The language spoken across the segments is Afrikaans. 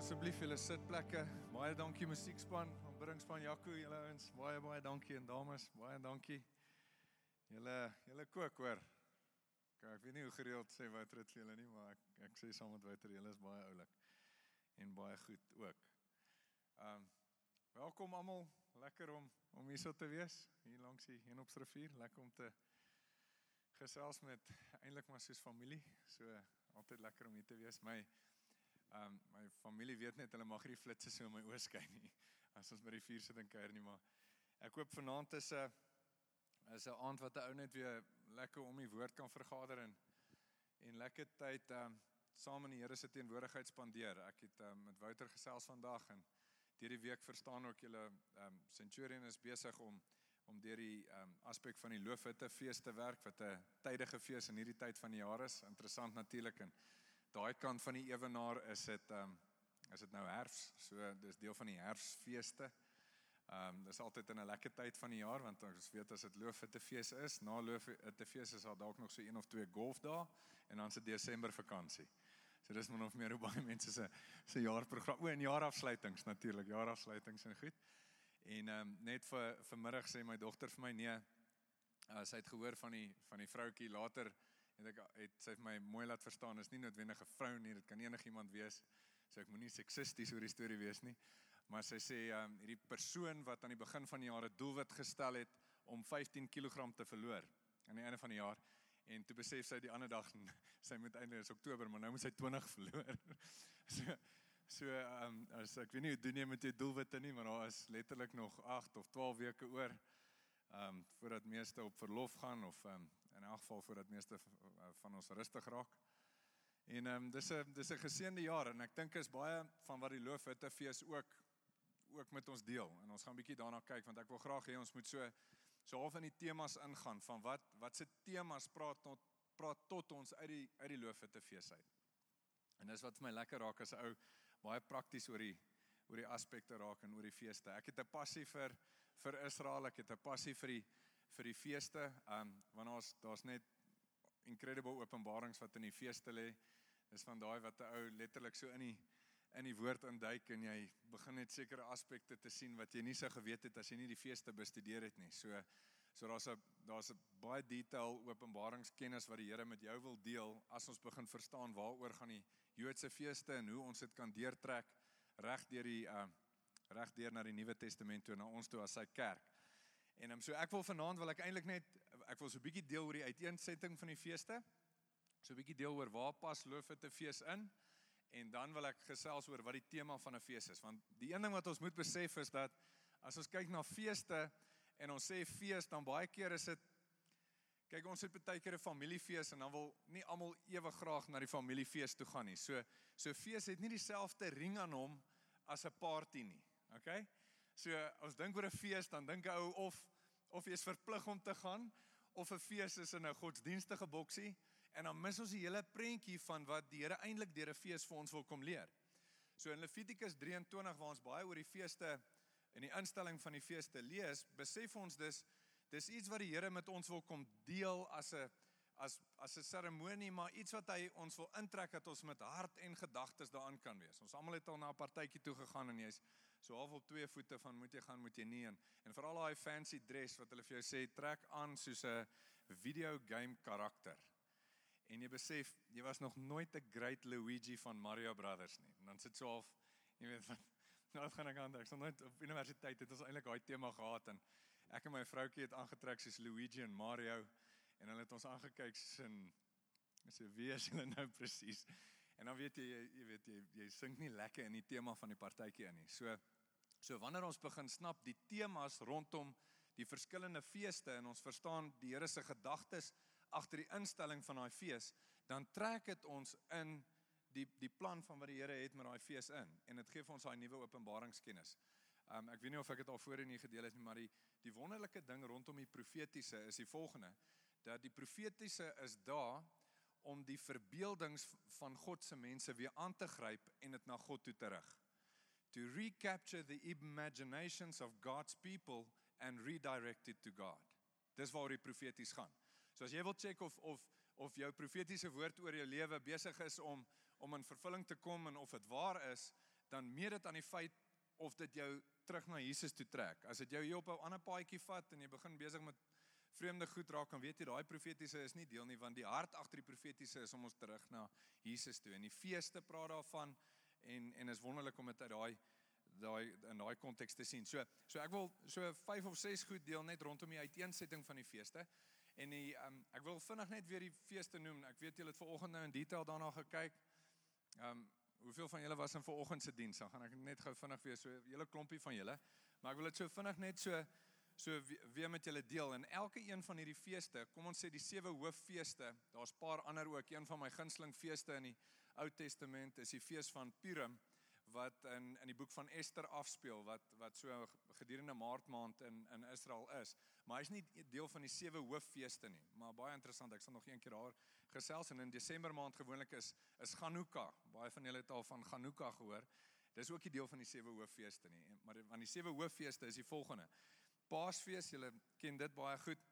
asseblief julle sitplekke. Baie dankie musiekspan, aanbringsspan Jaco, julle ouens. Baie baie dankie en dames, baie dankie. Julle julle kook hoor. Kyk, ek weet nie hoe gereeld sê Wouter dit vir julle nie, maar ek ek sê saam met Wouter, julle is baie oulik en baie goed ook. Um welkom almal. Lekker om om hier so te wees hier langs die Henopsrivier. Lekker om te gesels met eintlik maar soos familie. So altyd lekker om hier te wees. My Ehm um, my familie weet net hulle mag nie flitsse so in my oë skyn nie. As ons by die vuur sit en kuier nie, maar ek hoop vanaand is 'n is 'n aand wat 'n ou net weer lekker om die woord kan vergader en en lekker tyd ehm um, saam in die Here se teenwoordigheid spandeer. Ek het um, met Wouter gesels vandag en deur die week verstaan ook julle ehm um, Centurion is besig om om deur die ehm um, aspek van die loofhutte fees te werk wat 'n tydige fees in hierdie tyd van die jaar is. Interessant natuurlik en daai kant van die ewenaar is dit ehm um, is dit nou herfs. So dis deel van die herfsfeeste. Ehm um, dis altyd 'n lekker tyd van die jaar want ons weet as dit loofhuttefees is, na loofhuttefees is daar dalk nog so een of twee golfdae en dan se Desember vakansie. So dis maar nog meer hoe baie mense se se jaarprogram. O, en jaarafsluitings natuurlik, jaarafsluitings en goed. En ehm um, net vir vanmiddag sê my dogter vir my nee, uh, sy het gehoor van die van die vroutjie later en ek het sy vir my mooi laat verstaan is nie noodwendig 'n vrou nie dit kan enigiemand wees. So ek moenie seksisties oor die storie wees nie. Maar sy sê um, hierdie persoon wat aan die begin van die jaar 'n doelwit gestel het om 15 kg te verloor aan die einde van die jaar. En toe besef sy die ander dag sy moet eintlik is Oktober maar nou moet sy 20 verloor. So so um, as ek weet nie hoe doen jy met jou doelwitte nie maar daar is letterlik nog 8 of 12 weke oor ehm um, voordat meeste op verlof gaan of ehm um, in elk geval voordat meeste van ons rustig raak. En ehm um, dis 'n dis 'n geseënde jaar en ek dink is baie van wat die Loofhutte fees ook ook met ons deel. En ons gaan 'n bietjie daarna kyk want ek wil graag hê ons moet so so half in die temas ingaan van wat wat se temas praat tot praat tot ons uit die uit die Loofhutte fees uit. En dis wat vir my lekker raak as 'n ou baie prakties oor die oor die aspekte raak en oor die feeste. Ek het 'n passie vir vir Israel, ek het 'n passie vir die vir die feeste. Um want daar's daar's net incredible openbarings wat in die feeste lê. Dis van daai wat 'n ou letterlik so in die in die woord induik en jy begin net sekere aspekte te sien wat jy nie sou geweet het as jy nie die feeste bestudeer het nie. So so daar's 'n daar's 'n baie detail openbaringskennis wat die Here met jou wil deel as ons begin verstaan waaroor gaan die Joodse feeste en hoe ons dit kan deurtrek reg deur die uh reg deur na die Nuwe Testament toe na ons toe as sy kerk. En um, so ek wil vanaand wil ek eintlik net ek wil so 'n bietjie deel oor die uiteensetting van die feeste. So 'n bietjie deel oor waar pas Loofhutte fees in en dan wil ek gesels oor wat die tema van 'n fees is want die een ding wat ons moet besef is dat as ons kyk na feeste en ons sê fees dan baie keer is dit kyk ons het baie keer 'n familiefees en dan wil nie almal ewe graag na die familiefees toe gaan nie. So so fees het nie dieselfde ring aan hom as 'n party nie. Okay? So ons dink oor 'n fees dan dink 'n ou of of jy is verplig om te gaan of 'n fees is in 'n godsdienstige boksie en dan mis ons die hele prentjie van wat die Here eintlik deur 'n fees vir ons wil kom leer. So in Levitikus 23 waar ons baie oor die feeste en die instelling van die feeste lees, besef ons dis dis iets wat die Here met ons wil kom deel as 'n as as 'n seremonie, maar iets wat hy ons wil intrek dat ons met hart en gedagtes daaraan kan wees. Ons almal het al na 'n partytjie toe gegaan en jy's so half op twee voete van moet jy gaan, moet jy nie en en veral daai fancy dress wat hulle vir jou sê trek aan soos 'n video game karakter. En jy besef jy was nog nooit 'n great Luigi van Mario Brothers nie. En dan sit so half jy weet van nou gaan ek aan ek sou nooit op universiteit het ons eintlik daai tema gehad en ek en my vroutjie het aangetrek soos Luigi en Mario en hulle het ons aangekyk sin sê wie is hulle nou presies en dan weet jy jy weet jy jy sink nie lekker in die tema van die partytjie in nie. So so wanneer ons begin snap die temas rondom die verskillende feeste en ons verstaan die Here se gedagtes agter die instelling van daai fees dan trek dit ons in die die plan van wat die Here het met daai fees in. En dit gee vir ons daai nuwe openbaringskennis. Um ek weet nie of ek dit al voorheen hier gedeel het nie, maar die die wonderlike ding rondom die profetiese is die volgende. Dat die profetiese is daar om die verbeeldings van God se mense weer aan te gryp en dit na God toe terug. To recapture the imaginations of God's people and redirect it to God. Dis waar die profeties gaan. So as jy wil check of of of jou profetiese woord oor jou lewe besig is om om in vervulling te kom en of dit waar is, dan meet dit aan die feit of dit jou terug na Jesus toe trek. As dit jou hier op 'n ander paadjie vat en jy begin besig met vreemde goed raak, dan weet jy daai profetiese is nie deel nie want die hart agter die profetiese is om ons terug na Jesus toe. En die feeste praat daarvan en en is wonderlik om dit uit daai daai in daai konteks te sien. So so ek wil so 5 of 6 goed deel net rondom die uiteensetting van die feeste. En die um, ek wil vinnig net weer die feeste noem. Ek weet julle het vanoggend nou in detail daarna gekyk. Um, hoeveel van julle was in vanoggend se diens? Dan gaan ek net gou vinnig weer so 'n hele klompie van julle. Maar ek wil dit so vinnig net so so weer met julle deel en elke een van hierdie feeste, kom ons sê die sewe hooffeeste, daar's paar ander ook. Een van my gunsteling feeste in die Ou Testament is die fees van Purim wat in in die boek van Ester afspeel wat wat so gedurende Maart maand in in Israel is. Maar hy's nie deel van die sewe hooffeeste nie. Maar baie interessant, ek sal nog een keer daar gesels en in Desember maand gewoonlik is is Hanukkah. Baie van julle het al van Hanukkah gehoor. Dis ook 'n deel van die sewe hooffeeste nie. Maar van die sewe hooffeeste is die volgende. Paasfees, julle ken dit baie goed.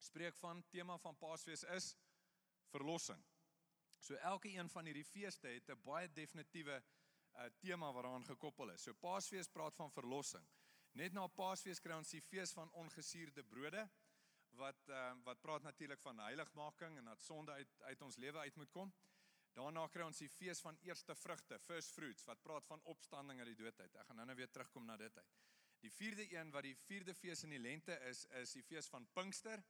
Spreek van tema van Paasfees is verlossing. So elke een van hierdie feeste het 'n baie definitiewe uh, tema waaraan gekoppel is. So Paasfees praat van verlossing. Net na Paasfees kry ons die fees van ongesuurde brode wat uh, wat praat natuurlik van heiligmaking en dat sonde uit uit ons lewe uit moet kom. Daarna kry ons die fees van eerste vrugte, first fruits, wat praat van opstanding uit die dood uit. Ek gaan nou-nou weer terugkom na dit uit. Die vierde een wat die vierde fees in die lente is, is die fees van Pinkster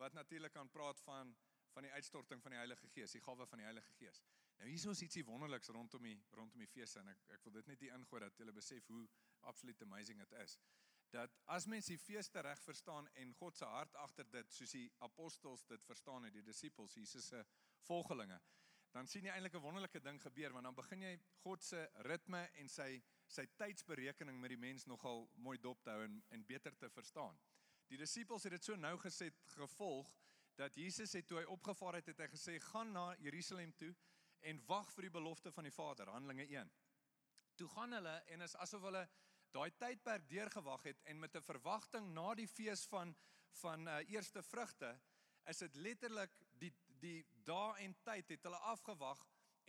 wat natuurlik aan praat van van die uitstorting van die Heilige Gees, die gawe van die Heilige Gees. Nou hier is ons ietsie wonderliks rondom die rondom die feeste en ek ek wil dit net hier ingooi dat julle besef hoe absoluut amazing dit is. Dat as mens die feeste reg verstaan en God se hart agter dit, soos die apostels dit verstaan het, die disippels, Jesus se volgelinge, dan sien jy eintlik 'n wonderlike ding gebeur want dan begin jy God se ritme en sy sy tydsberekening met die mens nogal mooi dop te hou en en beter te verstaan. Die disippels het dit so nou geset gevolg dat Jesus het toe hy opgevaar het, het hy gesê gaan na Jerusalem toe en wag vir die belofte van die Vader, Handelinge 1. Toe gaan hulle en is asof hulle daai tydperk deurgewag het en met 'n verwagting na die fees van van uh, eerste vrugte is dit letterlik die die dae en tyd het hulle afgewag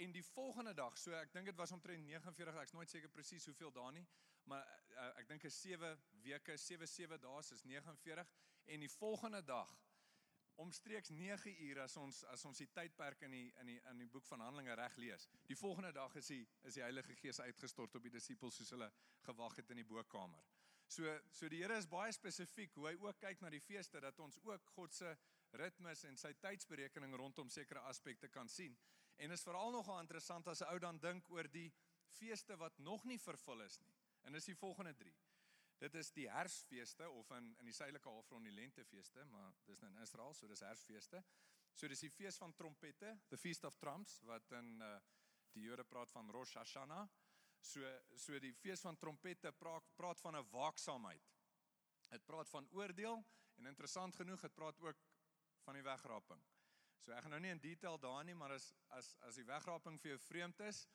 en die volgende dag so ek dink dit was omtrent 49 ek's nooit seker presies hoeveel dae nie maar uh, ek dink is 7 weke 7 7 dae is 49 en die volgende dag omstreeks 9 uur as ons as ons die tydperk in die in die in die boek van Handelinge reg lees. Die volgende dag is die is die Heilige Gees uitgestort op die disippels soos hulle gewag het in die bokkamer. So so die Here is baie spesifiek hoe hy ook kyk na die feeste dat ons ook God se ritmes en sy tydsberekening rondom sekere aspekte kan sien. En is veral nogal interessant as 'n ou dan dink oor die feeste wat nog nie vervul is nie. En dis die volgende 3. Dit is die Hersfeeste of in in die suidelike halfrond die Lentefeeste, maar dis nou in Israel, so dis Hersfeeste. So dis die fees van trompette, the feast of trumps wat in uh die Jode praat van Rosh Hashanah. So so die fees van trompette praat praat van 'n waaksaamheid. Dit praat van oordeel en interessant genoeg, dit praat ook van die wegraping. So ek gaan nou nie in detail daarin nie, maar as as as die wegraping vir jou vreemd is,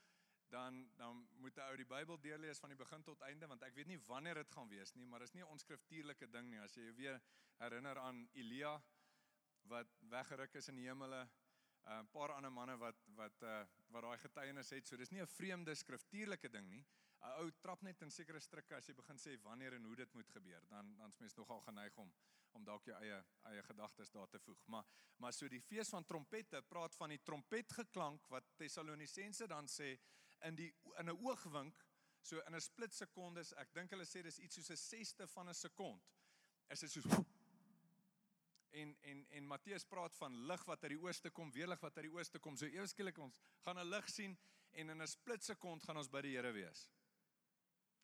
dan dan moet 'n ou die Bybel deurlees van die begin tot einde want ek weet nie wanneer dit gaan wees nie, maar dit is nie 'n onskriftuurlike ding nie. As jy weer herinner aan Elia wat weggeruk is in die hemele, uh, 'n paar ander manne wat wat uh, wat daai getuienis het. So dis nie 'n vreemde skriftuurlike ding nie. 'n Ou trap net in sekere strikke as jy begin sê wanneer en hoe dit moet gebeur. Dan dan's mens nogal geneig om om dalk jou eie eie gedagtes daar te voeg. Maar maar so die fees van trompette praat van die trompetgeklank wat Tessalonisense dan sê in die in 'n oogwink, so in 'n split sekondes, ek dink hulle sê dis iets soos 'n sesde van 'n sekond. Is dit soos en en en Matteus praat van lig wat uit die ooste kom, weer lig wat uit die ooste kom. So eers skielik ons gaan 'n lig sien en in 'n split sekond gaan ons by die Here wees.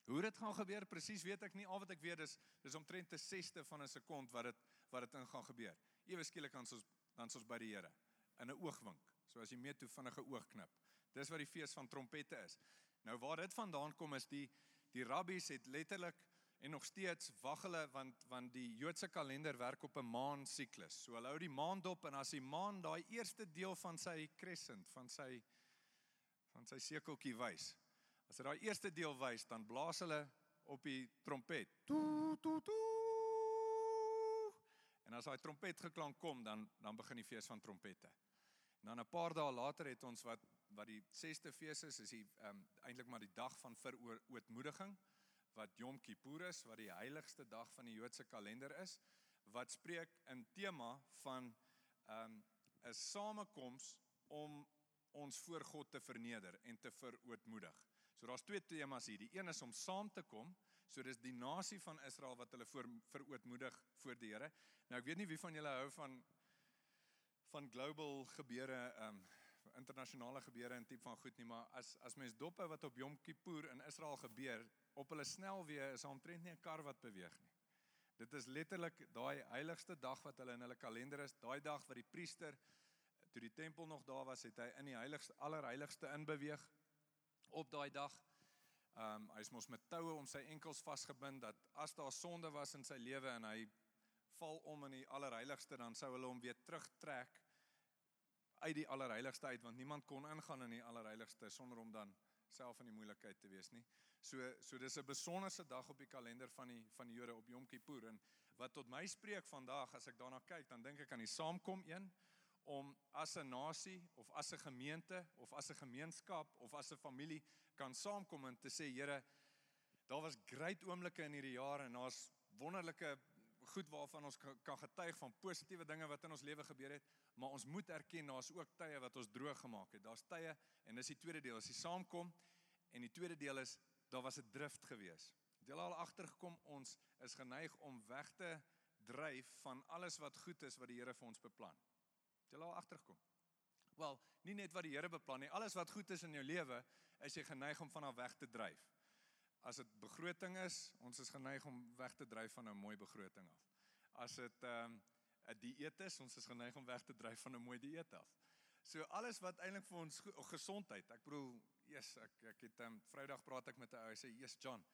Hoe dit gaan gebeur presies weet ek nie. Al wat ek weet is dis omtrent 'n sesde van 'n sekond wat dit wat dit in gaan gebeur. Ewe skielik gaan ons dan ons by die Here in 'n oogwink. So as jy mee toe vinnige oogknip. Dis wat die fees van trompette is. Nou waar dit vandaan kom is die die rabbies het letterlik en nog steeds wag hulle want want die Joodse kalender werk op 'n maan siklus. So hulle hou die maan dop en as die maan daai eerste deel van sy crescent van sy van sy sekeltjie wys. As hy daai eerste deel wys, dan blaas hulle op die trompet. Toe toe toe. En as daai trompet geklank kom, dan dan begin die fees van trompette. En dan 'n paar dae later het ons wat wat die 6ste fees is, is die ehm um, eintlik maar die dag van verootmoediging wat Yom Kippur is, wat die heiligste dag van die Joodse kalender is, wat spreek in tema van ehm um, 'n samekoms om ons voor God te verneder en te verootmoedig. So daar's twee temas hier. Die een is om saam te kom. So dis die nasie van Israel wat hulle voor verootmoedig voor die Here. Nou ek weet nie wie van julle hou van van global gebeure um, internasionale gebeure en tipe van goed nie, maar as as mens dop hou wat op Yom Kippur in Israel gebeur, op hulle snelweë is omtrent nie 'n kar wat beweeg nie. Dit is letterlik daai heiligste dag wat hulle in hulle kalender is, daai dag wat die priester toe die tempel nog daar was, het hy in die heiligste allerheiligste inbeweeg op daai dag. Ehm um, hy's mos met toue om sy enkels vasgebind dat as daar sonde was in sy lewe en hy val om in die allerheiligste dan sou hulle hom weer terugtrek uit die allerheiligste uit want niemand kon ingaan in die allerheiligste sonder om dan self in die moeilikheid te wees nie. So so dis 'n besonderse dag op die kalender van die van die Jode op Yom Kippur en wat tot my spreek vandag as ek daarna kyk dan dink ek aan die saamkom een om as 'n nasie of as 'n gemeente of as 'n gemeenskap of as 'n familie kan saamkom en te sê Here daar was groot oomblikke in hierdie jaar en daar's wonderlike goed waarvan ons kan getuig van positiewe dinge wat in ons lewe gebeur het, maar ons moet erken daar's ook tye wat ons droog gemaak het. Daar's tye en dis die tweede deel, as jy saamkom en die tweede deel is daar was 'n drift gewees. Het jy al agtergekom ons is geneig om weg te dryf van alles wat goed is wat die Here vir ons beplan. Het jy al agtergekom? Wel, nie net wat die Here beplan nie, alles wat goed is in jou lewe, is jy geneig om van af weg te dryf. As dit begroting is, ons is geneig om weg te dryf van 'n mooi begroting af. As dit ehm, 'n um, dieet is, ons is geneig om weg te dryf van 'n mooi dieet af. So alles wat eintlik vir ons gesondheid. Ek bedoel, yes, ek ek het um, Vrydag praat ek met 'n ou, hy sê, "Jesus John."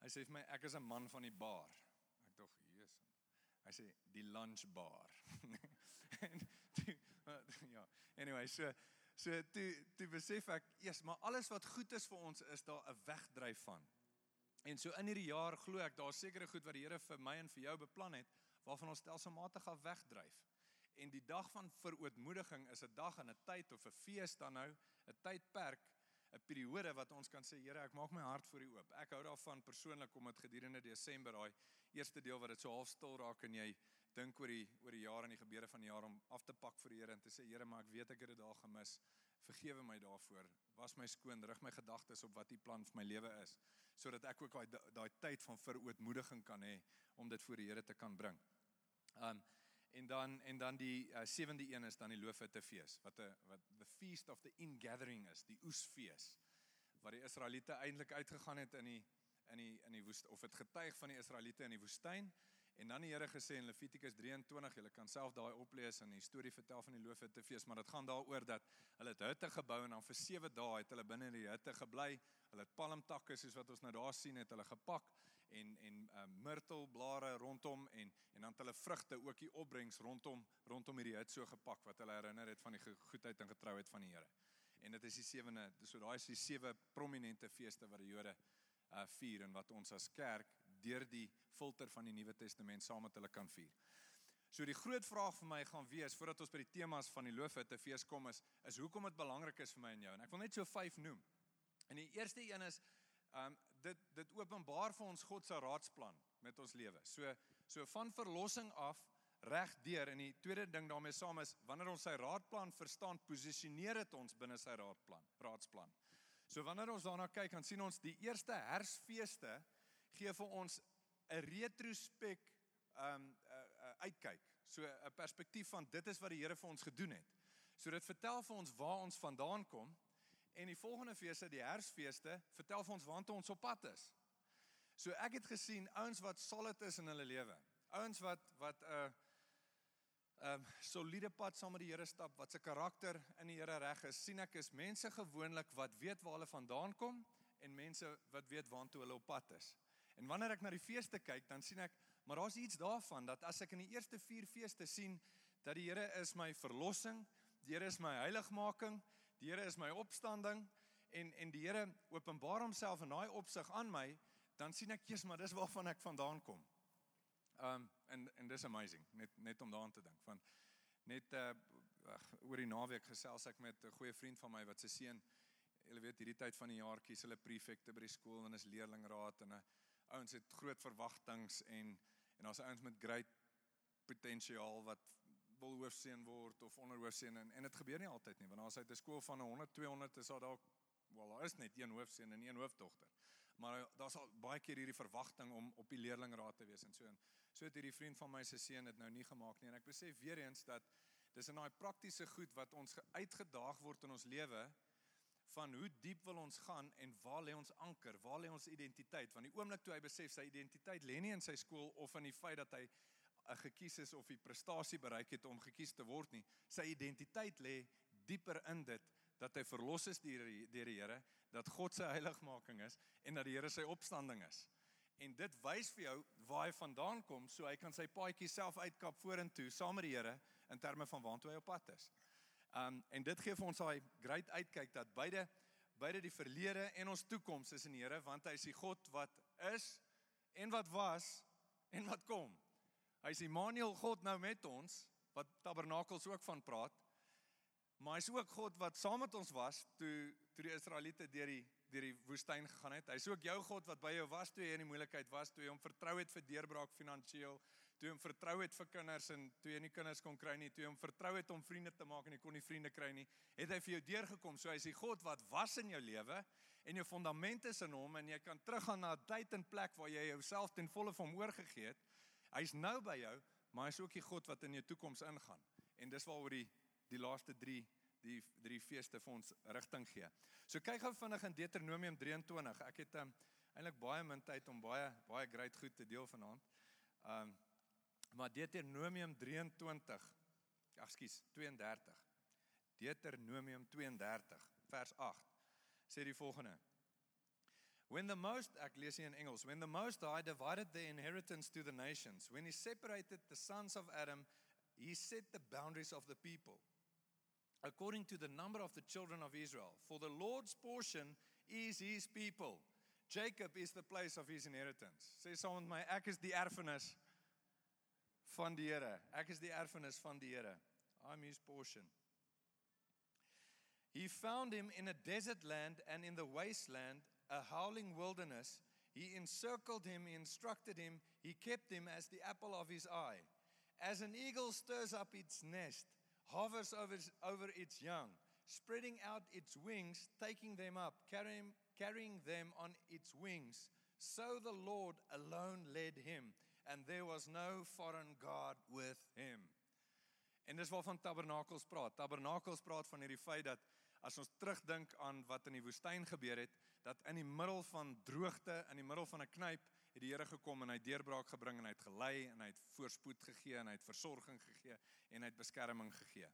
Hy sê vir my, "Ek is 'n man van die bar." Ek dog, "Jesus." Hy sê, "Die lunch bar." en toe, ja, anyway, so So toe toe besef ek, eers maar alles wat goed is vir ons is daar 'n wegdryf van. En so in hierdie jaar glo ek daar's sekere goed wat die Here vir my en vir jou beplan het waarvan ons stelselmatig af wegdryf. En die dag van verootmoediging is 'n dag en 'n tyd of 'n fees dan nou, 'n tydperk, 'n periode wat ons kan sê Here, ek maak my hart vir U oop. Ek hou daarvan persoonlik om dit gedurende Desember daai eerste deel wat dit so half stil raak en jy dink oor die oor die jare en die gebeure van die jaar om af te pak vir die Here en te sê Here, maar ek weet ek het dit daar gemis. Vergewe my daarvoor. Was my skoon, rig my gedagtes op wat U plan vir my lewe is, sodat ek ook daai daai tyd van verootmoediging kan hê om dit voor die Here te kan bring. Um en dan en dan die uh, sewende een is dan die loofhuttefees wat 'n wat the feast of the ingathering is, die oesfees waar die Israeliete eintlik uitgegaan het in die in die in die woestyn of het getuig van die Israeliete in die woestyn En dan die Here gesê in Levitikus 23, julle kan self daai oplees en die storie vertel van die loofhuttefees, maar dit gaan daaroor dat hulle hutte gebou en dan vir 7 dae het hulle binne in die hutte gebly. Hulle het palmtakke soos wat ons nou daar sien het hulle gepak en en uh, myrtelblare rondom en en dan het hulle vrugte ook hier opbrengs rondom rondom hierdie hut so gepak wat hulle herinner het van die goedheid en getrouheid van die Here. En dit is die sewende, so daai is die sewe prominente feeste wat die Jode uh vier en wat ons as kerk deur die filter van die Nuwe Testament saam met hulle kan vier. So die groot vraag vir my gaan wees voordat ons by die temas van die loofhutte fees kom is is hoekom dit belangrik is vir my en jou. En ek wil net so vyf noem. En die eerste een is um dit dit openbaar vir ons God se raadsplan met ons lewe. So so van verlossing af reg deur en die tweede ding daarmee saam is wanneer ons sy raadplan verstaan, posisioneer dit ons binne sy raadplan, raadsplan. So wanneer ons daarna kyk, dan sien ons die eerste Hersfeeste gee vir ons 'n retrospek um uh, uitkyk. So 'n perspektief van dit is wat die Here vir ons gedoen het. So dit vertel vir ons waar ons vandaan kom en die volgende feeste, die Hersfeeste, vertel vir ons waantoe ons op pad is. So ek het gesien ouens wat solid is in hulle lewe. Ouens wat wat 'n uh, 'n um, soliede pad saam met die Here stap, wat se karakter in die Here reg is. sien ek is mense gewoonlik wat weet waar hulle vandaan kom en mense wat weet waantoe hulle op pad is. En wanneer ek na die feeste kyk, dan sien ek, maar daar's iets daarvan dat as ek in die eerste 4 feeste sien dat die Here is my verlossing, die Here is my heiligmaking, die Here is my opstanding en en die Here openbaar homself in daai opsig aan my, dan sien ek, "Jesus, maar dis waarvan ek vandaan kom." Um en en dis amazing, net net om daaraan te dink van net uh oor die naweek gesels ek met 'n goeie vriend van my wat se seun Julle weet hierdie tyd van die jaar kies hulle prefekte by die skool en is leerlingraad en 'n ouens het groot verwagtinge en en daar's ouens met great potensiaal wat wil hoofseun word of onderhoofseun en en dit gebeur nie altyd nie want as uit 'n skool van 100 200 is daar dalk wel daar is net een hoofseun en een hoofdogter. Maar daar's al baie keer hierdie verwagting om op die leerlingraad te wees en so en so het hierdie vriend van my se seun dit nou nie gemaak nie en ek besef weer eens dat dis in daai praktiese goed wat ons uitgedaag word in ons lewe van hoe diep wil ons gaan en waar lê ons anker? Waar lê ons identiteit? Want die oomblik toe hy besef sy identiteit lê nie in sy skool of in die feit dat hy uh, gekies is of die prestasie bereik het om gekies te word nie. Sy identiteit lê dieper in dit dat hy verlos is deur die deur die Here, dat God se heiligmaking is en dat die Here sy opstanding is. En dit wys vir jou waar hy vandaan kom, so hy kan sy paadjie self uitkap vorentoe saam met die Here in terme van waartoe hy op pad is. Um en dit gee vir ons daai great uitkyk dat beide beide die verlede en ons toekoms is in die Here want hy is die God wat is en wat was en wat kom. Hy is Immanuel God nou met ons wat Tabernakels ook van praat. Maar hy is ook God wat saam met ons was toe toe die Israeliete deur die deur die woestyn gegaan het. Hy is ook jou God wat by jou was toe jy in die moeilikheid was, toe jy hom vertrou het vir deurbraak finansiëel, toe hom vertrou het vir kinders en toe jy nie kinders kon kry nie, toe hom vertrou het om vriende te maak en jy kon nie vriende kry nie, het hy vir jou deurgekom. So hy die God wat was in jou lewe en jou fondament is in hom en jy kan teruggaan na 'n tyd en plek waar jy jouself ten volle vir hom oorgegee het. Hy's nou by jou, maar hy's ook die God wat in jou toekoms ingaan. En dis waaroor die die laaste 3 die drie feeste vir ons rigting gee. So kyk gou vinnig in Deuteronomium 23. Ek het um, eintlik baie min tyd om baie baie great goed te deel vanaand. Um Maar Deuteronomium 23, ekskuus, 32. Deuteronomium 32 vers 8 sê die volgende. When the most ek lees hier in Engels, when the most high divided the inheritance to the nations, when he separated the sons of Adam, he set the boundaries of the people according to the number of the children of Israel. For the Lord's portion is his people. Jacob is the place of his inheritance. Sê saam met my, ek is die erfenis van die Here. Ek is die erfenis van die Here. I'm his portion. He found him in a desert land and in the wasteland, a howling wilderness. He encircled him, he instructed him, he kept him as the apple of his eye. As an eagle stirs up its nest, hovers over, over its young, spreading out its wings, taking them up, carrying, carrying them on its wings, so the Lord alone led him and there was no foreign god with him. En dis waarvan tabernakels praat. Tabernakels praat van hierdie feit dat as ons terugdink aan wat in die woestyn gebeur het, dat in die middel van droogte, in die middel van 'n knyp, het die Here gekom en hy het deurbraak gebring en hy het gelei en hy het voorspoed gegee en hy het versorging gegee en hy het beskerming gegee.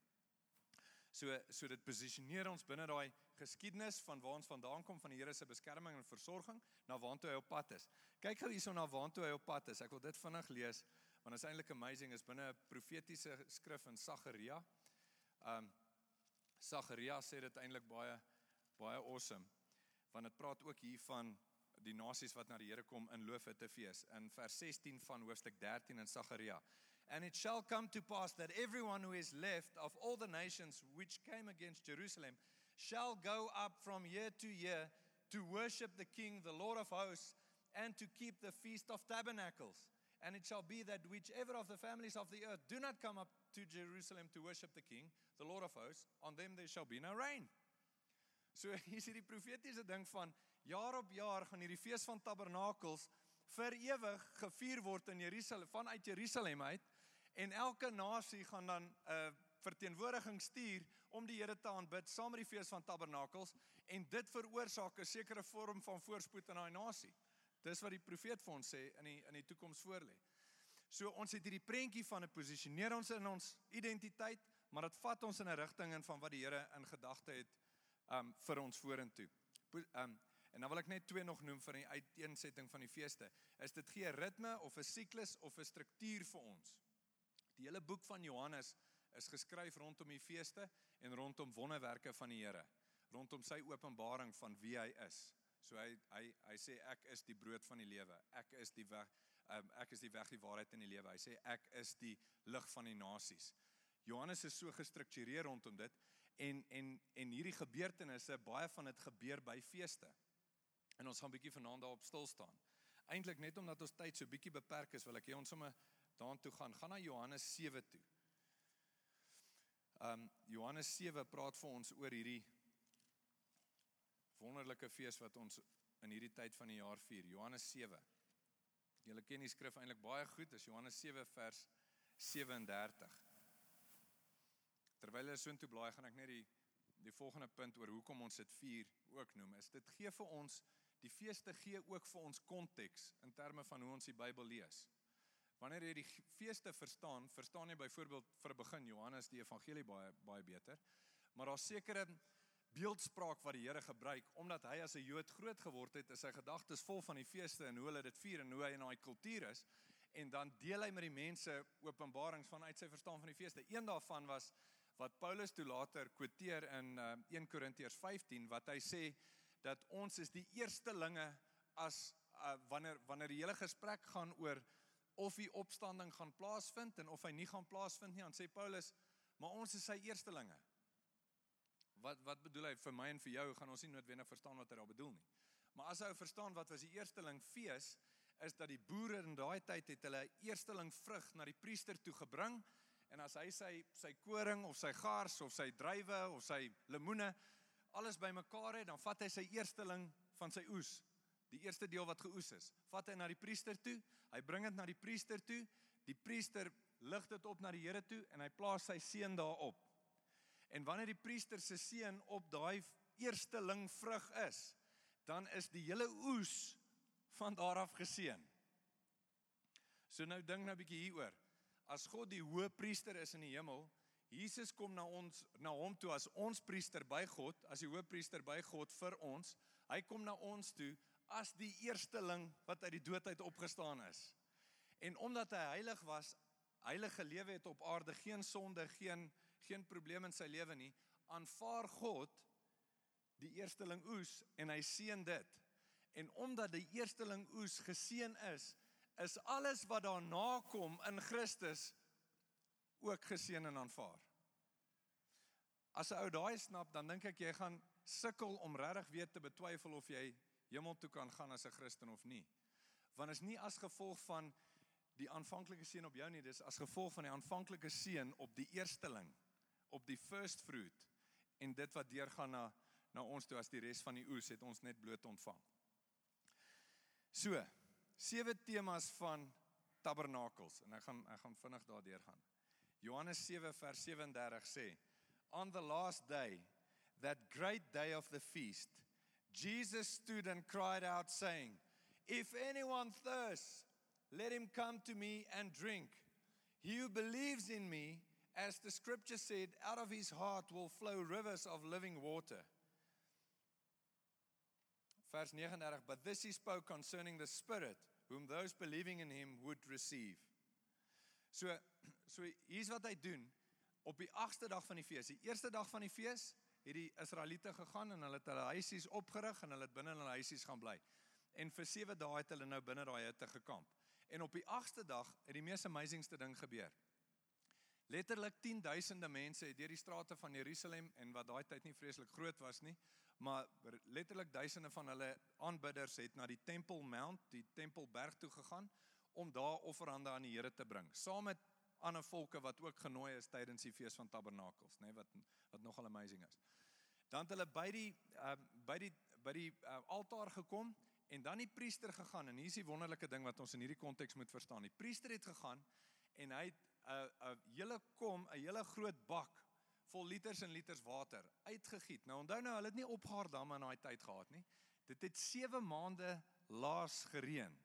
So so dit posisioneer ons binne daai geskiedenis van waar ons vandaan kom van die Here se beskerming en versorging na waartoe hy op pad is. Kyk gou hierson na waartoe hy op pad is. Ek wil dit vinnig lees want dit is eintlik amazing is binne 'n profetiese skrif in Sagaria. Um Sagaria sê dit eintlik baie baie awesome want dit praat ook hier van die nasies wat na die Here kom in loofhutte fees in vers 16 van hoofstuk 13 in Sagaria. And it shall come to pass that everyone who is left of all the nations which came against Jerusalem shall go up from year to year to worship the King, the Lord of hosts, and to keep the Feast of Tabernacles. And it shall be that whichever of the families of the earth do not come up to Jerusalem to worship the King, the Lord of hosts, on them there shall be no rain. So hier is die profetiese ding van jaar op jaar gaan hierdie fees van tabernakels vir ewig gevier word in Jerusalem vanuit Jerusalem uit en elke nasie gaan dan 'n uh, verteenwoordiging stuur om die Here te aanbid saam met die fees van tabernakels en dit veroorsaak 'n sekere vorm van voorspoed in daai nasie. Dis wat die profeet vir ons sê in die in die toekoms voorlê. So ons het hierdie prentjie van 'n posisioneer ons in ons identiteit, maar dit vat ons in 'n rigting in van wat die Here in gedagte het um vir ons vorentoe. Um en dan wil ek net twee nog noem van die uiteensetting van die feeste. Is dit gee 'n ritme of 'n siklus of 'n struktuur vir ons? Die hele boek van Johannes is geskryf rondom die feeste en rondom wonderwerke van die Here, rondom sy openbaring van wie hy is. So hy hy hy sê ek is die brood van die lewe. Ek is die weg um, ek is die weg, die waarheid en die lewe. Hy sê ek is die lig van die nasies. Johannes is so gestruktureer rondom dit en en en hierdie gebeurtenisse baie van dit gebeur by feeste. En ons gaan 'n bietjie vanaand daarop stil staan. Eintlik net omdat ons tyd so bietjie beperk is, wil ek hê ons sommer daartoe gaan. Gaan na Johannes 7 toe. Um Johannes 7 praat vir ons oor hierdie wonderlike fees wat ons in hierdie tyd van die jaar vier. Johannes 7. Julle ken die skrif eintlik baie goed, dis Johannes 7 vers 37. Terwyl hulle soontoe blaai, gaan ek net die die volgende punt oor hoekom ons dit vier ook noem. Is dit gee vir ons die feeste gee ook vir ons konteks in terme van hoe ons die Bybel lees. Wanneer jy die feeste verstaan, verstaan jy byvoorbeeld vir 'n begin Johannes die evangelie baie baie beter. Maar daar's sekere beeldspraak wat die Here gebruik omdat hy as 'n Jood groot geword het, is sy gedagtes vol van die feeste en hoe hulle dit vier en hoe hy in daai kultuur is en dan deel hy met die mense openbarings vanuit sy verstaan van die feeste. Een daarvan was wat Paulus toe later quoteer in uh, 1 Korintiërs 15 wat hy sê dat ons is die eerstelinge as uh, wanneer wanneer die hele gesprek gaan oor of die opstanding gaan plaasvind en of hy nie gaan plaasvind nie, dan sê Paulus, maar ons is sy eerstelinge. Wat wat bedoel hy vir my en vir jou gaan ons nie noodwendig verstaan wat hy daar bedoel nie. Maar as hy verstaan wat was die eersteling fees is dat die boere in daai tyd het hulle eersteling vrug na die priester toe gebring en as hy sy sy koring of sy gars of sy druiwe of sy lemoene alles bymekaar het, dan vat hy sy eersteling van sy oes, die eerste deel wat geoes is, vat hy na die priester toe, hy bring dit na die priester toe, die priester lig dit op na die Here toe en hy plaas sy seën daarop. En wanneer die priester se seën op daai eersteling vrug is, dan is die hele oes van daar af geseën. So nou dink nou 'n bietjie hieroor. As God die hoë priester is in die hemel, Jesus kom na ons na hom toe as ons priester by God, as die hoëpriester by God vir ons. Hy kom na ons toe as die eersteling wat uit die dood uit opgestaan is. En omdat hy heilig was, heilige lewe het op aarde, geen sonde, geen geen probleem in sy lewe nie, aanvaar God die eersteling oes en hy seën dit. En omdat die eersteling oes geseën is, is alles wat daarna kom in Christus ook geseën en aanvaar. As 'n ou daai snap, dan dink ek jy gaan sukkel om regtig weer te betwyfel of jy hemel toe kan gaan as 'n Christen of nie. Want is nie as gevolg van die aanvanklike seën op jou nie, dis as gevolg van die aanvanklike seën op die eersteling, op die first fruit en dit wat deurgaan na na ons toe as die res van die oes het ons net bloot ontvang. So, sewe temas van tabernakels en ek gaan ek gaan vinnig daardeur gaan. Johannes 7 vers 37 sê On the last day that great day of the feast Jesus stood and cried out saying If anyone thirsts let him come to me and drink. He who believes in me as the scripture said out of his heart will flow rivers of living water. Vers 39 But this he spoke concerning the spirit whom those believing in him would receive. So so hier's wat hy doen op die 8ste dag van die fees. Die eerste dag van die fees het die Israeliete gegaan en hulle het hulle huisies opgerig en hulle het binne hulle huisies gaan bly. En vir 7 dae het hulle nou binne daai hutte gekamp. En op die 8ste dag het die mees amazingste ding gebeur. Letterlik 10000de mense het deur die strate van Jerusalem en wat daai tyd nie vreeslik groot was nie, maar letterlik duisende van hulle aanbidders het na die Temple Mount, die Tempelberg toe gegaan om daar offerande aan die Here te bring, saam met ander volke wat ook genooi is tydens die fees van tabernakels, nê, nee, wat wat nogal amazing is. Dan het hulle by die uh, by die by die uh, altaar gekom en dan die priester gegaan en hier is die wonderlike ding wat ons in hierdie konteks moet verstaan. Die priester het gegaan en hy het 'n uh, 'n uh, hele kom, 'n hele groot bak vol liters en liters water uitgegiet. Nou onthou nou, hulle het nie opgaar damme in daai tyd gehad nie. Dit het 7 maande laas gereën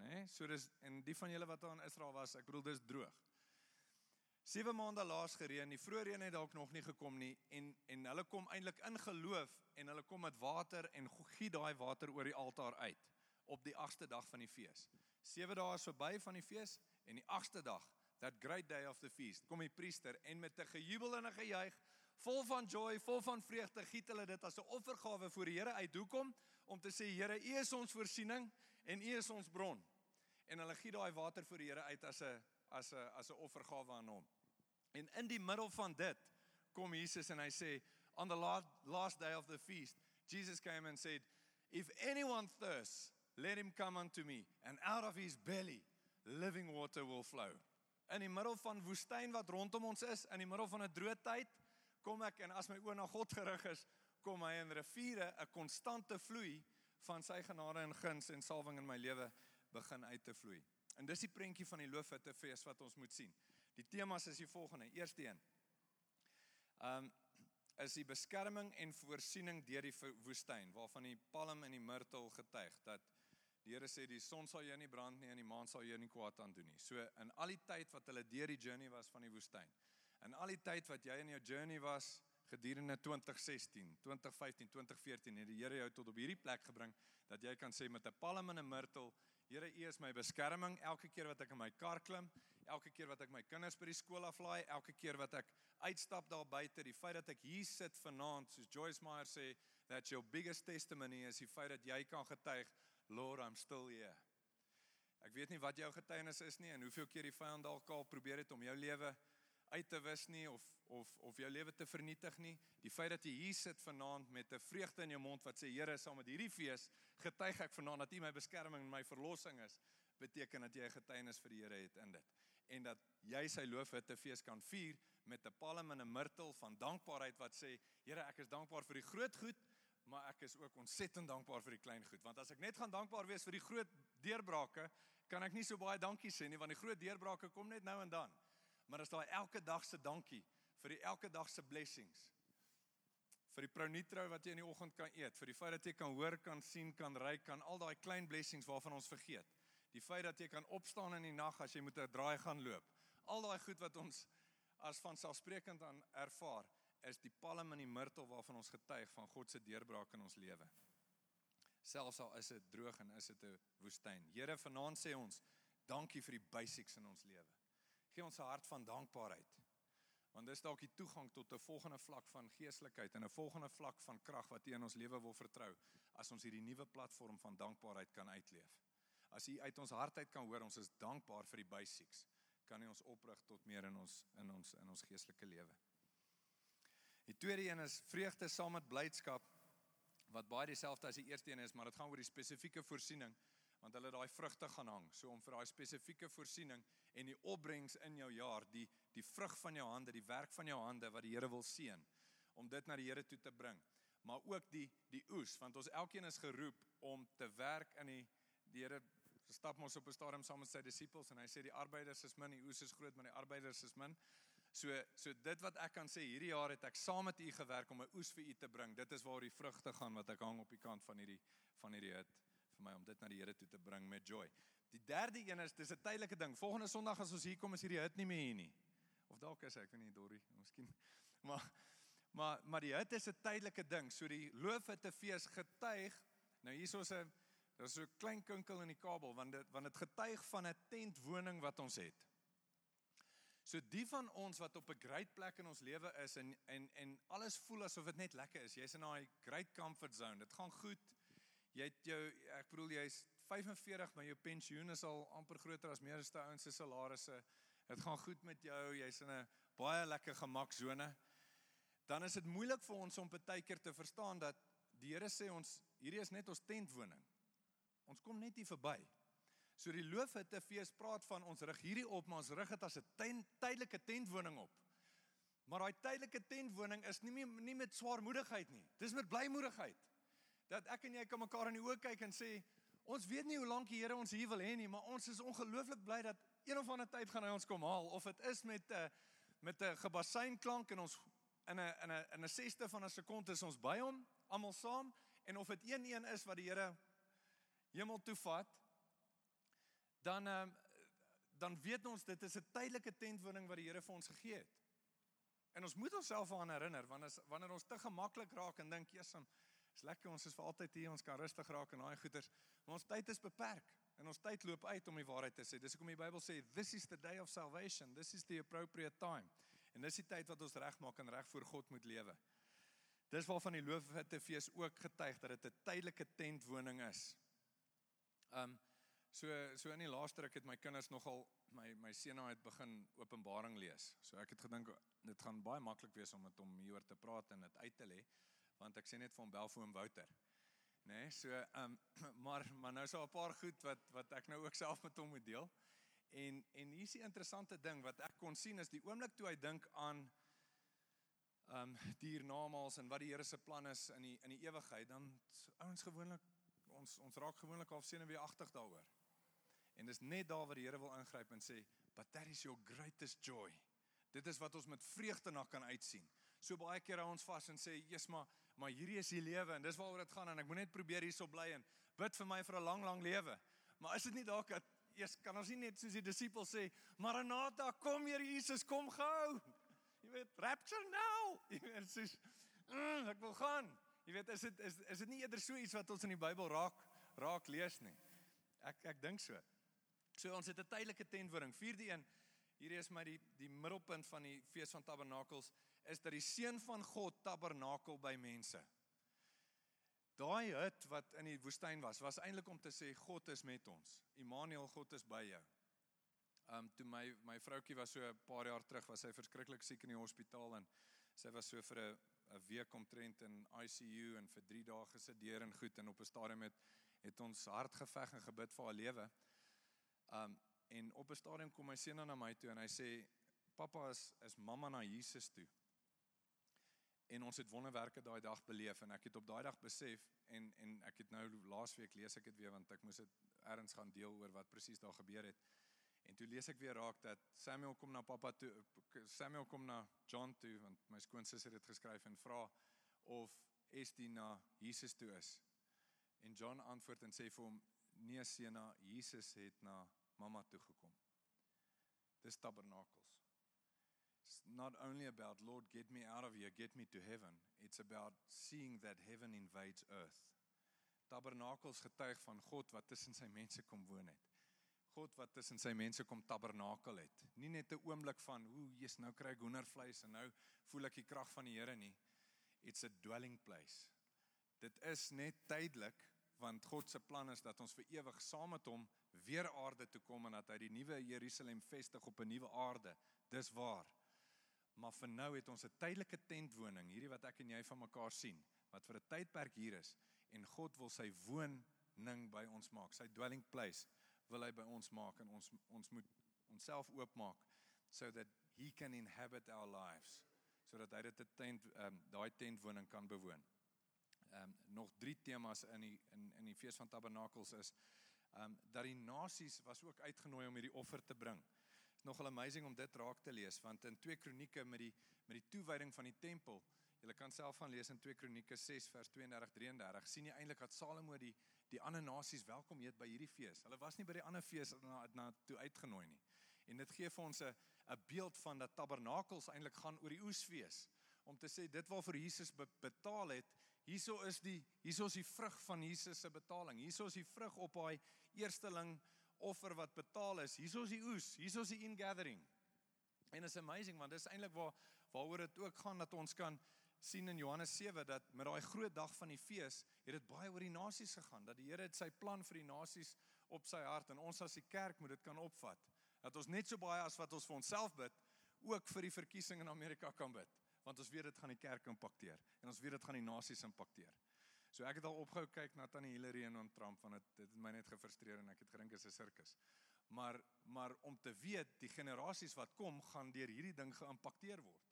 nê? Nee? So dis en die van julle wat daar in Israel was, ek bedoel dis droog. 7 maande laas gereën, die vroeë reën het dalk nog nie gekom nie en en hulle kom eintlik in geloof en hulle kom met water en giet daai water oor die altaar uit op die 8ste dag van die fees. 7 dae is verby van die fees en die 8ste dag, that great day of the feast, kom die priester en met 'n gejubel en 'n gejuig, vol van joy, vol van vreugde, giet hulle dit as 'n offergawe voor die Here uit. Hoekom? Om te sê Here, U is ons voorsiening en U is ons bron. En hulle gee daai water vir die Here uit as 'n as 'n as 'n offergawe aan hom. En in die middel van dit kom Jesus en hy sê on the last, last day of the feast Jesus came and said if anyone thirsts let him come unto me and out of his belly living water will flow. In die middel van woestyn wat rondom ons is, in die middel van 'n droë tyd, kom ek en as my oë na God gerig is, kom hy in riviere 'n konstante vloei van sy genade en guns en salwing in my lewe begin uit te vloei. En dis die prentjie van die loofhutte fees wat ons moet sien. Die temas is die volgende. Eerste een. Um is die beskerming en voorsiening deur die woestyn waarvan die palm en die myrtel getuig dat die Here sê die son sal jou nie brand nie en die maan sal jou nie kwaad aan doen nie. So in al die tyd wat hulle deur die journey was van die woestyn. In al die tyd wat jy in jou journey was gedurende 2016, 2015, 2014 het die Here jou tot op hierdie plek gebring dat jy kan sê met 'n palm en 'n myrtel Here, U is my beskerming elke keer wat ek in my kar klim, elke keer wat ek my kinders by die skool aflaai, elke keer wat ek uitstap daar buite, die feit dat ek hier sit vanaand, soos Joyce Meyer sê, that your biggest testimony is die feit dat jy kan getuig, Lord, I'm still here. Ek weet nie wat jou getuienis is nie en hoeveel keer die vyand dalk al probeer het om jou lewe uit te wis nie of of of jou lewe te vernietig nie. Die feit dat jy hier sit vanaand met 'n vreugde in jou mond wat sê Here, saam met hierdie fees getuig ek vanaand dat U my beskerming en my verlossing is, beteken dat jy 'n getuienis vir die Here het in dit. En dat jy sy loofhutte fees kan vier met 'n palm en 'n myrtel van dankbaarheid wat sê Here, ek is dankbaar vir die groot goed, maar ek is ook ontsettend dankbaar vir die klein goed, want as ek net gaan dankbaar wees vir die groot deurbrake, kan ek nie so baie dankie sê nie, want die groot deurbrake kom net nou en dan maar as daai elke dag se dankie vir die elke dag se blessings. Vir die pronitro wat jy in die oggend kan eet, vir die feit dat jy kan hoor, kan sien, kan ry, kan al daai klein blessings waarvan ons vergeet. Die feit dat jy kan opstaan in die nag as jy moet 'n draai gaan loop. Al daai goed wat ons as van selfsprekend aan ervaar, is die palm en die myrtel waarvan ons getuig van God se deurbraak in ons lewe. Selfs al is dit droog en is dit 'n woestyn. Here, vanaand sê ons, dankie vir die basics in ons lewe gee ons 'n hart van dankbaarheid. Want dis dalk die toegang tot 'n volgende vlak van geestelikheid en 'n volgende vlak van krag wat U in ons lewe wil vertrou as ons hierdie nuwe platform van dankbaarheid kan uitleef. As U uit ons hart uit kan hoor ons is dankbaar vir die basics, kan U ons oprig tot meer in ons in ons in ons geestelike lewe. Die tweede een is vreugde saam met blydskap wat baie dieselfde as die eerste een is, maar dit gaan oor die spesifieke voorsiening want hulle daai vrugte gaan hang. So om vir daai spesifieke voorsiening en die opbrengs in jou jaar, die die vrug van jou hande, die werk van jou hande wat die Here wil seën, om dit na die Here toe te bring. Maar ook die die oes, want ons elkeen is geroep om te werk in die die Here stap ons op 'n stadium saam met sy disippels en hy sê die arbeiders is min, die oes is groot, maar die arbeiders is min. So so dit wat ek kan sê hierdie jaar het ek saam met u gewerk om 'n oes vir u te bring. Dit is waar die vrugte gaan wat ek hang op die kant van hierdie van hierdie hut vir my om dit na die Here toe te bring met joy. Die derde een is dis 'n tydelike ding. Volgende Sondag as ons hier kom is hierdie hut nie meer hier nie. Of dalk is ek weet nie Dorrie, miskien. Maar maar maar die hut is 'n tydelike ding. So die loofhutte fees getuig. Nou hier is ons 'n daar's so 'n klein kinkel in die kabel want dit want dit getuig van 'n tentwoning wat ons het. So die van ons wat op 'n great plek in ons lewe is en en en alles voel asof dit net lekker is. Jy's in daai great comfort zone. Dit gaan goed jy het jou ek bedoel jy's 45 maar jou pensioen is al amper groter as meeste ouens se salarisse. Dit gaan goed met jou, jy's in 'n baie lekker gemaksone. Dan is dit moeilik vir ons om baie keer te verstaan dat die Here sê ons hierdie is net ons tentwoning. Ons kom net hier verby. So die loofhutte fees praat van ons rig hierdie op, maar ons rig dit as 'n tydelike tentwoning op. Maar daai tydelike tentwoning is nie nie met swaarmoedigheid nie. Dis met blymoedigheid dat ek en jy kan mekaar in die oë kyk en sê ons weet nie hoe lank die Here ons hier wil hê nie, maar ons is ongelooflik bly dat een of ander tyd gaan hy ons kom haal of dit is met 'n uh, met 'n gebasyn klank en ons in 'n in 'n in 'n sesde van 'n sekonde is ons by hom almal saam en of dit een een is wat die Here hemel toe vat dan um, dan weet ons dit is 'n tydelike tentwoning wat die Here vir ons gegee het. En ons moet onsself aan herinner wanneer wanneer ons te gemaklik raak en dink, "Jesus, Dis lekker ons is vir altyd hier, ons kan rustig raak en daai goeters. Maar ons tyd is beperk en ons tyd loop uit om die waarheid te sê. Dis hoekom die Bybel sê this is the day of salvation. This is the appropriate time. En dis die tyd wat ons regmaak en reg voor God moet lewe. Dis waarvan die loofhutte fees ook getuig dat dit 'n tydelike tentwoning is. Um so so in die laaste ruk het my kinders nogal my my seun nou het begin Openbaring lees. So ek het gedink dit gaan baie maklik wees om met hom hieroor te praat en dit uit te lê want ek sê net vir hom bel vir hom Wouter. Né? Nee, so ehm um, maar maar nou is daar 'n paar goed wat wat ek nou ook self met hom moet deel. En en hier's die interessante ding wat ek kon sien is die oomblik toe hy dink aan ehm um, die hiernamaals en wat die Here se plan is in die in die ewigheid, dan ouens gewoonlik ons ons raak gewoonlik half senuweeagtig daaroor. En dis net daar waar die Here wil ingryp en sê, "But that is your greatest joy." Dit is wat ons met vreugde na kan uitsien. So baie keer hou ons vas en sê, "Jesus, maar maar hierdie is die lewe en dis waaroor dit gaan en ek moet net probeer hierso bly en bid vir my vir 'n lang lang lewe." Maar is dit nie dalk dat eers kan ons nie net soos die disippels sê, "Maranatha, kom Here Jesus, kom gou." Jy weet, rapture now. Weet, soos mm, ek wil gaan. Jy weet, is dit is is dit nie eerder so iets wat ons in die Bybel raak raak lees nie. Ek ek dink so. So ons het 'n tydelike tentwoning. Vierde een Hierdie is my die die middelpunt van die fees van tabernakels is dat die seun van God tabernakel by mense. Daai hut wat in die woestyn was, was eintlik om te sê God is met ons. Immanuel, God is by jou. Um toe my my vroutjie was so 'n paar jaar terug, was sy verskriklik siek in die hospitaal en sy was so vir 'n 'n week omtrent in ICU en vir 3 dae gesedeer en goed en op 'n stadium het het ons hard geveg en gebid vir haar lewe. Um en op 'n stadium kom my seun na my toe en hy sê pappa is is mamma na Jesus toe. En ons het wonderwerke daai dag beleef en ek het op daai dag besef en en ek het nou laasweek lees ek dit weer want ek moes dit ergens gaan deel oor wat presies daar gebeur het. En toe lees ek weer raak dat Samuel kom na pappa toe Samuel kom na John toe want my skoonsis het dit geskryf en vra of Estie na Jesus toe is. En John antwoord en sê vir hom nee seun na Jesus het na mamma toe gekom. Dis tabernakels. It's not only about Lord get me out of here, get me to heaven. It's about seeing that heaven invades earth. Tabernakels getuig van God wat tussen sy mense kom woon het. God wat tussen sy mense kom tabernakel het. Nie net 'n oomblik van, "Ooh, jy's nou kry ek hoendervleis en nou voel ek die krag van die Here nie." It's a dwelling place. Dit is net tydelik want God se plan is dat ons vir ewig saam met hom weer aarde toe kom en dat hy die nuwe Jerusalem vestig op 'n nuwe aarde. Dis waar. Maar vir nou het ons 'n tydelike tentwoning, hierdie wat ek en jy van mekaar sien, wat vir 'n tydperk hier is en God wil sy woning by ons maak, sy dwelling place wil hy by ons maak en ons ons moet onsself oopmaak so that he can inhabit our lives sodat hy dit 'n tent um, daai tentwoning kan bewoon. Ehm um, nog drie temas in die in in die fees van tabernakels is um dat die nasies was ook uitgenooi om hierdie offer te bring. Is nogal amazing om dit raak te lees want in 2 Kronieke met die met die toewyding van die tempel, jy kan self van lees in 2 Kronieke 6 vers 32 33, sien jy eintlik dat Salomo die die ander nasies welkom heet by hierdie fees. Hulle was nie by die ander fees na na toe uitgenooi nie. En dit gee vir ons 'n 'n beeld van dat tabernakels eintlik gaan oor die oesfees om te sê dit waarvoor Jesus be betaal het, hieso is die hieso is die vrug van Jesus se betaling. Hieso is die vrug op daai eersteling offer wat betaal is. Hierso is die oes, hierso is die ingathering. En it's amazing want dis eintlik waar waaroor dit ook gaan dat ons kan sien in Johannes 7 dat met daai groot dag van die fees het dit baie oor die nasies gegaan dat die Here het sy plan vir die nasies op sy hart en ons as die kerk moet dit kan opvat dat ons net so baie as wat ons vir onsself bid ook vir die verkiesing in Amerika kan bid want ons weet dit gaan die kerk impakteer en ons weet dit gaan die nasies impakteer So ek het al opgehou kyk na tannie Hillary en on Trump van dit dit het my net gefrustreer en ek het gedink dit is 'n sirkus. Maar maar om te weet die generasies wat kom gaan deur hierdie ding geïmpakteer word.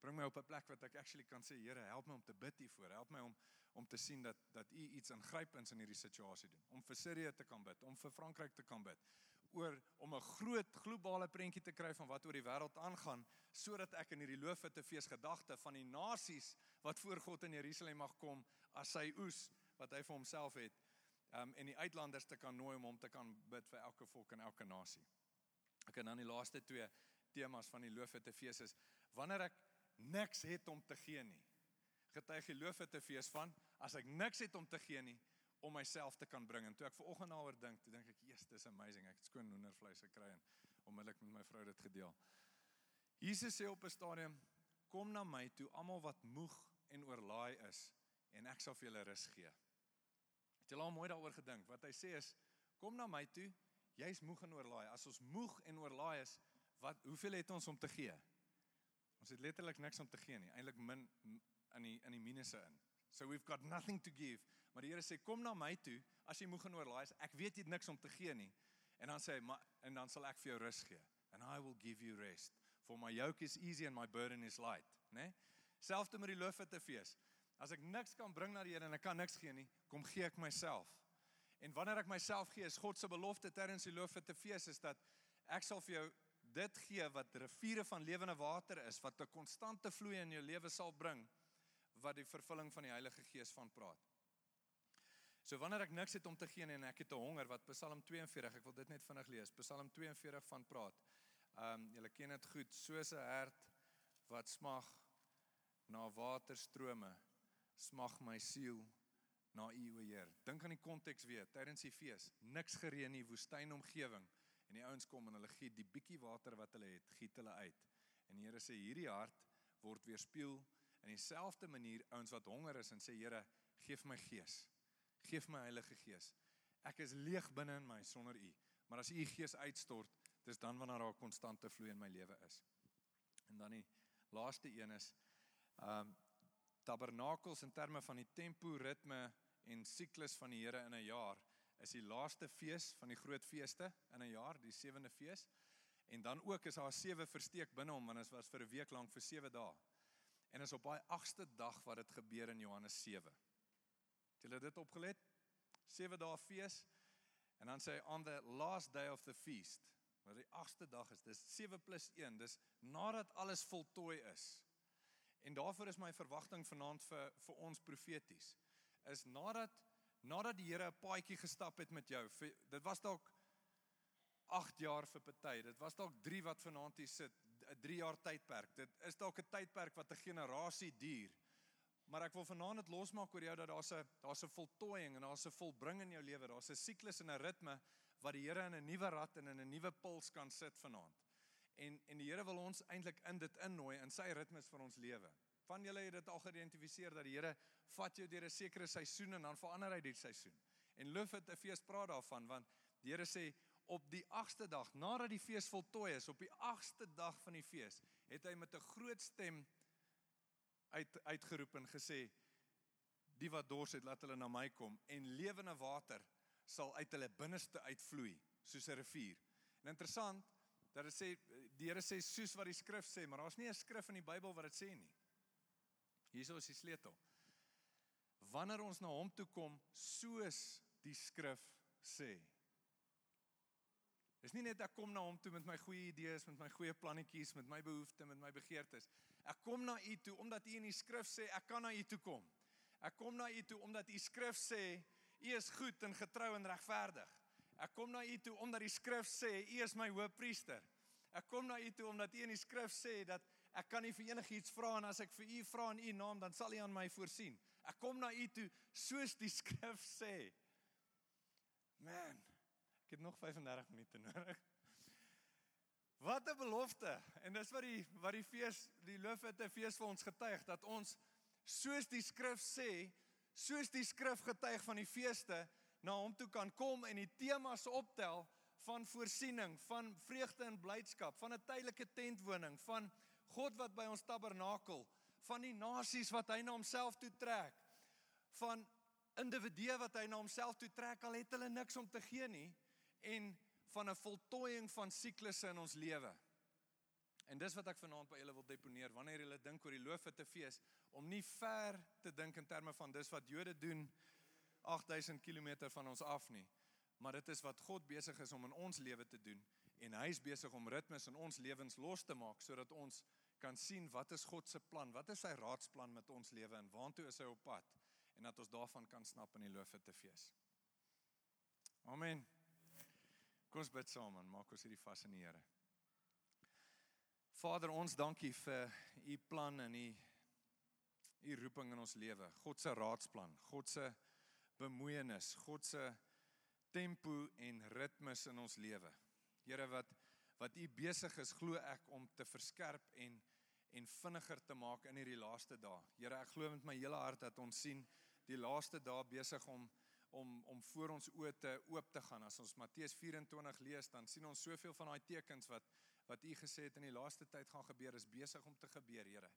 Bring my op 'n plek wat ek actually kan sê Here, help my om te bid hiervoor. Help my om om te sien dat dat U iets ingrypends in hierdie situasie doen. Om vir Sirië te kan bid, om vir Frankryk te kan bid oor om 'n groot globale prentjie te kry van wat oor die wêreld aangaan sodat ek in hierdie loofete fees gedagte van die nasies wat voor God in Jerusalem mag kom as sy oes wat hy vir homself het um, en die uitlanders te kan nooi om hom te kan bid vir elke volk en elke nasie. Ek en dan die laaste twee temas van die loofete fees is wanneer ek niks het om te gee nie. Getuig die loofete fees van as ek niks het om te gee nie om myself te kan bring. En toe ek ver oggend daaroor dink, toe dink ek, "Jesus, dis amazing. Ek het skoon hoendervleis gekry en onmiddellik met my vrou dit gedeel." Jesus sê op 'n stadium, "Kom na my toe almal wat moeg en oorlaai is en ek sal vir julle rus gee." Het jy al mooi daaroor gedink? Wat hy sê is, "Kom na my toe, Jy's moeg en oorlaai. As ons moeg en oorlaai is, wat hoeveel het ons om te gee? Ons het letterlik niks om te gee nie. Eintlik min in die in die minusse in. So we've got nothing to give. Maar die Here sê kom na my toe as jy moeg en oorlaai is. Ek weet jy het niks om te gee nie. En dan sê hy maar en dan sal ek vir jou rus gee. And I will give you rest. For my yoke is easy and my burden is light, né? Nee? Selfs met die loofete fees. As ek niks kan bring na die Here en ek kan niks gee nie, kom gee ek myself. En wanneer ek myself gee, is God se belofte terwyl die loofete fees is dat ek sal vir jou dit gee wat riviere van lewende water is wat 'n konstante vloei in jou lewe sal bring wat die vervulling van die Heilige Gees van praat. So wanneer ek niks het om te gee en ek het 'n honger wat Psalm 42, ek wil dit net vinnig lees. Psalm 42 van praat. Ehm um, julle ken dit goed, soos 'n hert wat smag na waterstrome, smag my siel na U, o Heer. Dink aan die konteks weer, tydens die fees, niks gereën nie, woestynomgewing en die ouens kom en hulle giet die bietjie water wat hulle het, giet hulle uit. En die Here sê hierdie hart word weerspieël in dieselfde manier ouens wat honger is en sê Here, gee my gees. Geef my Heilige Gees. Ek is leeg binne in my sonder U. Maar as U Gees uitstort, dis dan wanneer daar 'n konstante vloei in my lewe is. En dan die laaste een is um, tabernakels in terme van die tempo, ritme en siklus van die Here in 'n jaar is die laaste fees van die groot feeste in 'n jaar, die sewende fees. En dan ook is daar sewe versteek binne hom want dit was vir 'n week lank vir 7 dae. En is op daai 8ste dag wat dit gebeur in Johannes 7. Het julle dit opgelet? 7 dae fees. En dan sê hy on the last day of the feast, wat die 8ste dag is, dis 7 + 1, dis nadat alles voltooi is. En daarvoor is my verwagting vanaand vir vir ons profeties is nadat nadat die Here 'n paadjie gestap het met jou. Vir, dit was dalk 8 jaar vir party. Dit was dalk 3 wat vanaand hier sit, 'n 3 jaar tydperk. Dit is dalk 'n tydperk wat 'n generasie duur. Maar ek wil vanaand dit losmaak oor jou dat daar's 'n daar's 'n voltooiing en daar's 'n volbring in jou lewe. Daar's 'n siklus en 'n ritme wat die Here in 'n nuwe rad en in 'n nuwe puls kan sit vanaand en en die Here wil ons eintlik in dit innooi in sy ritmes vir ons lewe. Van julle het dit al geïdentifiseer dat die Here vat jou deur 'n sekere seisoen en dan verander hy die seisoon. En loof dit 'n fees praat daarvan want die Here sê op die 8ste dag nadat die fees voltooi is op die 8ste dag van die fees het hy met 'n groot stem uit uitgeroep en gesê die wat dors het laat hulle na my kom en lewende water sal uit hulle binneste uitvloei soos 'n rivier. En interessant dat dit sê die Here sê soos wat die skrif sê, maar daar's nie 'n skrif in die Bybel wat dit sê nie. Hierso is die sleutel. Wanneer ons na hom toe kom soos die skrif sê. Dis nie net ek kom na hom toe met my goeie idees, met my goeie plannetjies, met my behoeftes, met my begeertes. Ek kom na u toe omdat u in die skrif sê ek kan na u toe kom. Ek kom na u toe omdat u skrif sê u is goed en getrou en regverdig. Ek kom na u toe omdat die skrif sê u is my hoëpriester. Ek kom na u toe omdat u in die skrif sê dat ek kan nie vir enigiets vra en as ek vir u vra in u naam dan sal u aan my voorsien. Ek kom na u toe soos die skrif sê. Man, ek het nog 35 minute nodig. Wat 'n belofte. En dis wat die wat die fees, die loofete fees vir ons getuig dat ons soos die skrif sê, soos die skrif getuig van die feeste na hom toe kan kom en die temas optel van voorsiening, van vreugde en blydskap, van 'n tydelike tentwoning, van God wat by ons tabernakel, van die nasies wat hy na homself toe trek, van individue wat hy na homself toe trek al het hulle niks om te gee nie en van 'n voltooiing van siklusse in ons lewe. En dis wat ek vanaand by julle wil deponeer wanneer julle dink oor die loofete fees om nie ver te dink in terme van dis wat Jode doen 8000 km van ons af nie. Maar dit is wat God besig is om in ons lewe te doen en hy is besig om ritmes in ons lewens los te maak sodat ons kan sien wat is God se plan? Wat is sy raadsplan met ons lewe en waartoe is hy op pad? En dat ons daarvan kan snap in die loofe te fees. Amen. Kom ons bid saam en maak ons hierdie vas in die Here. Vader, ons dankie vir u plan en u u roeping in ons lewe. God se raadsplan, God se bemoeienis, God se tempo en ritmes in ons lewe. Here wat wat U besig is glo ek om te verskerp en en vinniger te maak in hierdie laaste dae. Here, ek glo met my hele hart dat ons sien die laaste dae besig om om om voor ons oë te oop te gaan. As ons Matteus 24 lees, dan sien ons soveel van daai tekens wat wat U gesê het in die laaste tyd gaan gebeur is besig om te gebeur, Here.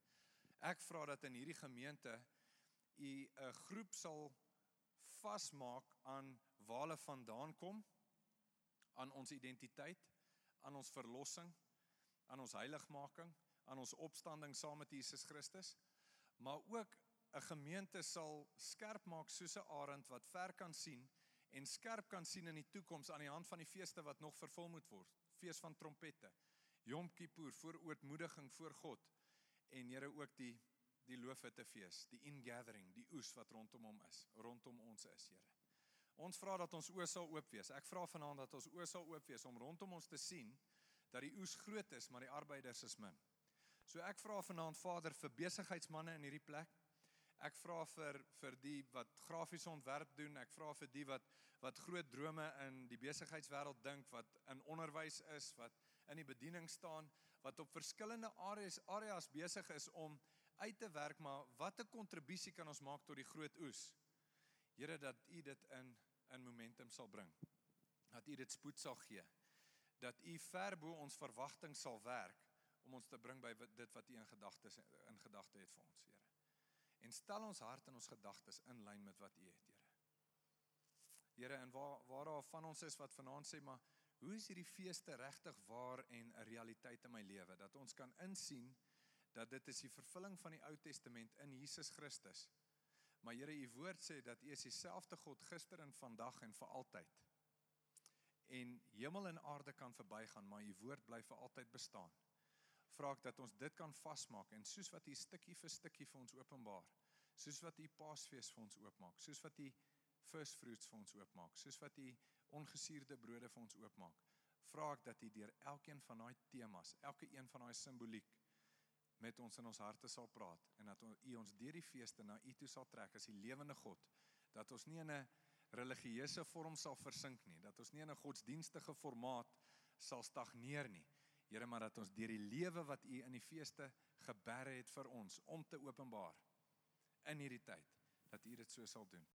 Ek vra dat in hierdie gemeente U 'n groep sal vasmaak aan waar hulle vandaan kom, aan ons identiteit, aan ons verlossing, aan ons heiligmaking, aan ons opstanding saam met Jesus Christus, maar ook 'n gemeente sal skerp maak soos 'n arend wat ver kan sien en skerp kan sien in die toekoms aan die hand van die feeste wat nog vervul moet word. Fees van trompette, Yom Kippur, voor ootmoediging voor God en Here ook die die loofhuttefees, die ingathering, die oes wat rondom hom is, rondom ons is, Here. Ons vra dat ons oë sal oop wees. Ek vra vanaand dat ons oë sal oop wees om rondom ons te sien dat die oes groot is, maar die arbeiders is min. So ek vra vanaand Vader vir besigheidsmense in hierdie plek. Ek vra vir vir die wat grafiese ontwerp doen, ek vra vir die wat wat groot drome in die besigheidswêreld dink, wat in onderwys is, wat in die bediening staan, wat op verskillende areas areas besig is om uit te werk, maar watter kontribusie kan ons maak tot die groot oes? Here dat U dit in in momentum sal bring. Dat U dit spoed sal gee. Dat U ver bo ons verwagting sal werk om ons te bring by dit wat U in gedagtes in gedagte het vir ons, Here. En stel ons hart en ons gedagtes in lyn met wat U het, Here. Here, en waar waar daar van ons is wat vanaand sê, maar hoe is hierdie feeste regtig waar en 'n realiteit in my lewe dat ons kan insien dat dit is die vervulling van die Ou Testament in Jesus Christus. Maar Here, U woord sê dat U is dieselfde God gister en vandag en vir altyd. En hemel en aarde kan verbygaan, maar U woord bly vir altyd bestaan vra ek dat ons dit kan vasmaak en soos wat U stukkie vir stukkie vir ons openbaar, soos wat U Paasfees vir ons oopmaak, soos wat U first fruits vir ons oopmaak, soos wat U ongesuurde brode vir ons oopmaak, vra ek dat U deur elkeen van daai temas, elke een van daai simboliek met ons in ons harte sal praat en dat U ons deur die feeste na U toe sal trek as die lewende God, dat ons nie in 'n religieuse vorm sal versink nie, dat ons nie in 'n godsdienstige formaat sal stagneer nie, Here maar dat ons deur die lewe wat U in die feeste geberre het vir ons om te openbaar in hierdie tyd dat U dit so sal doen.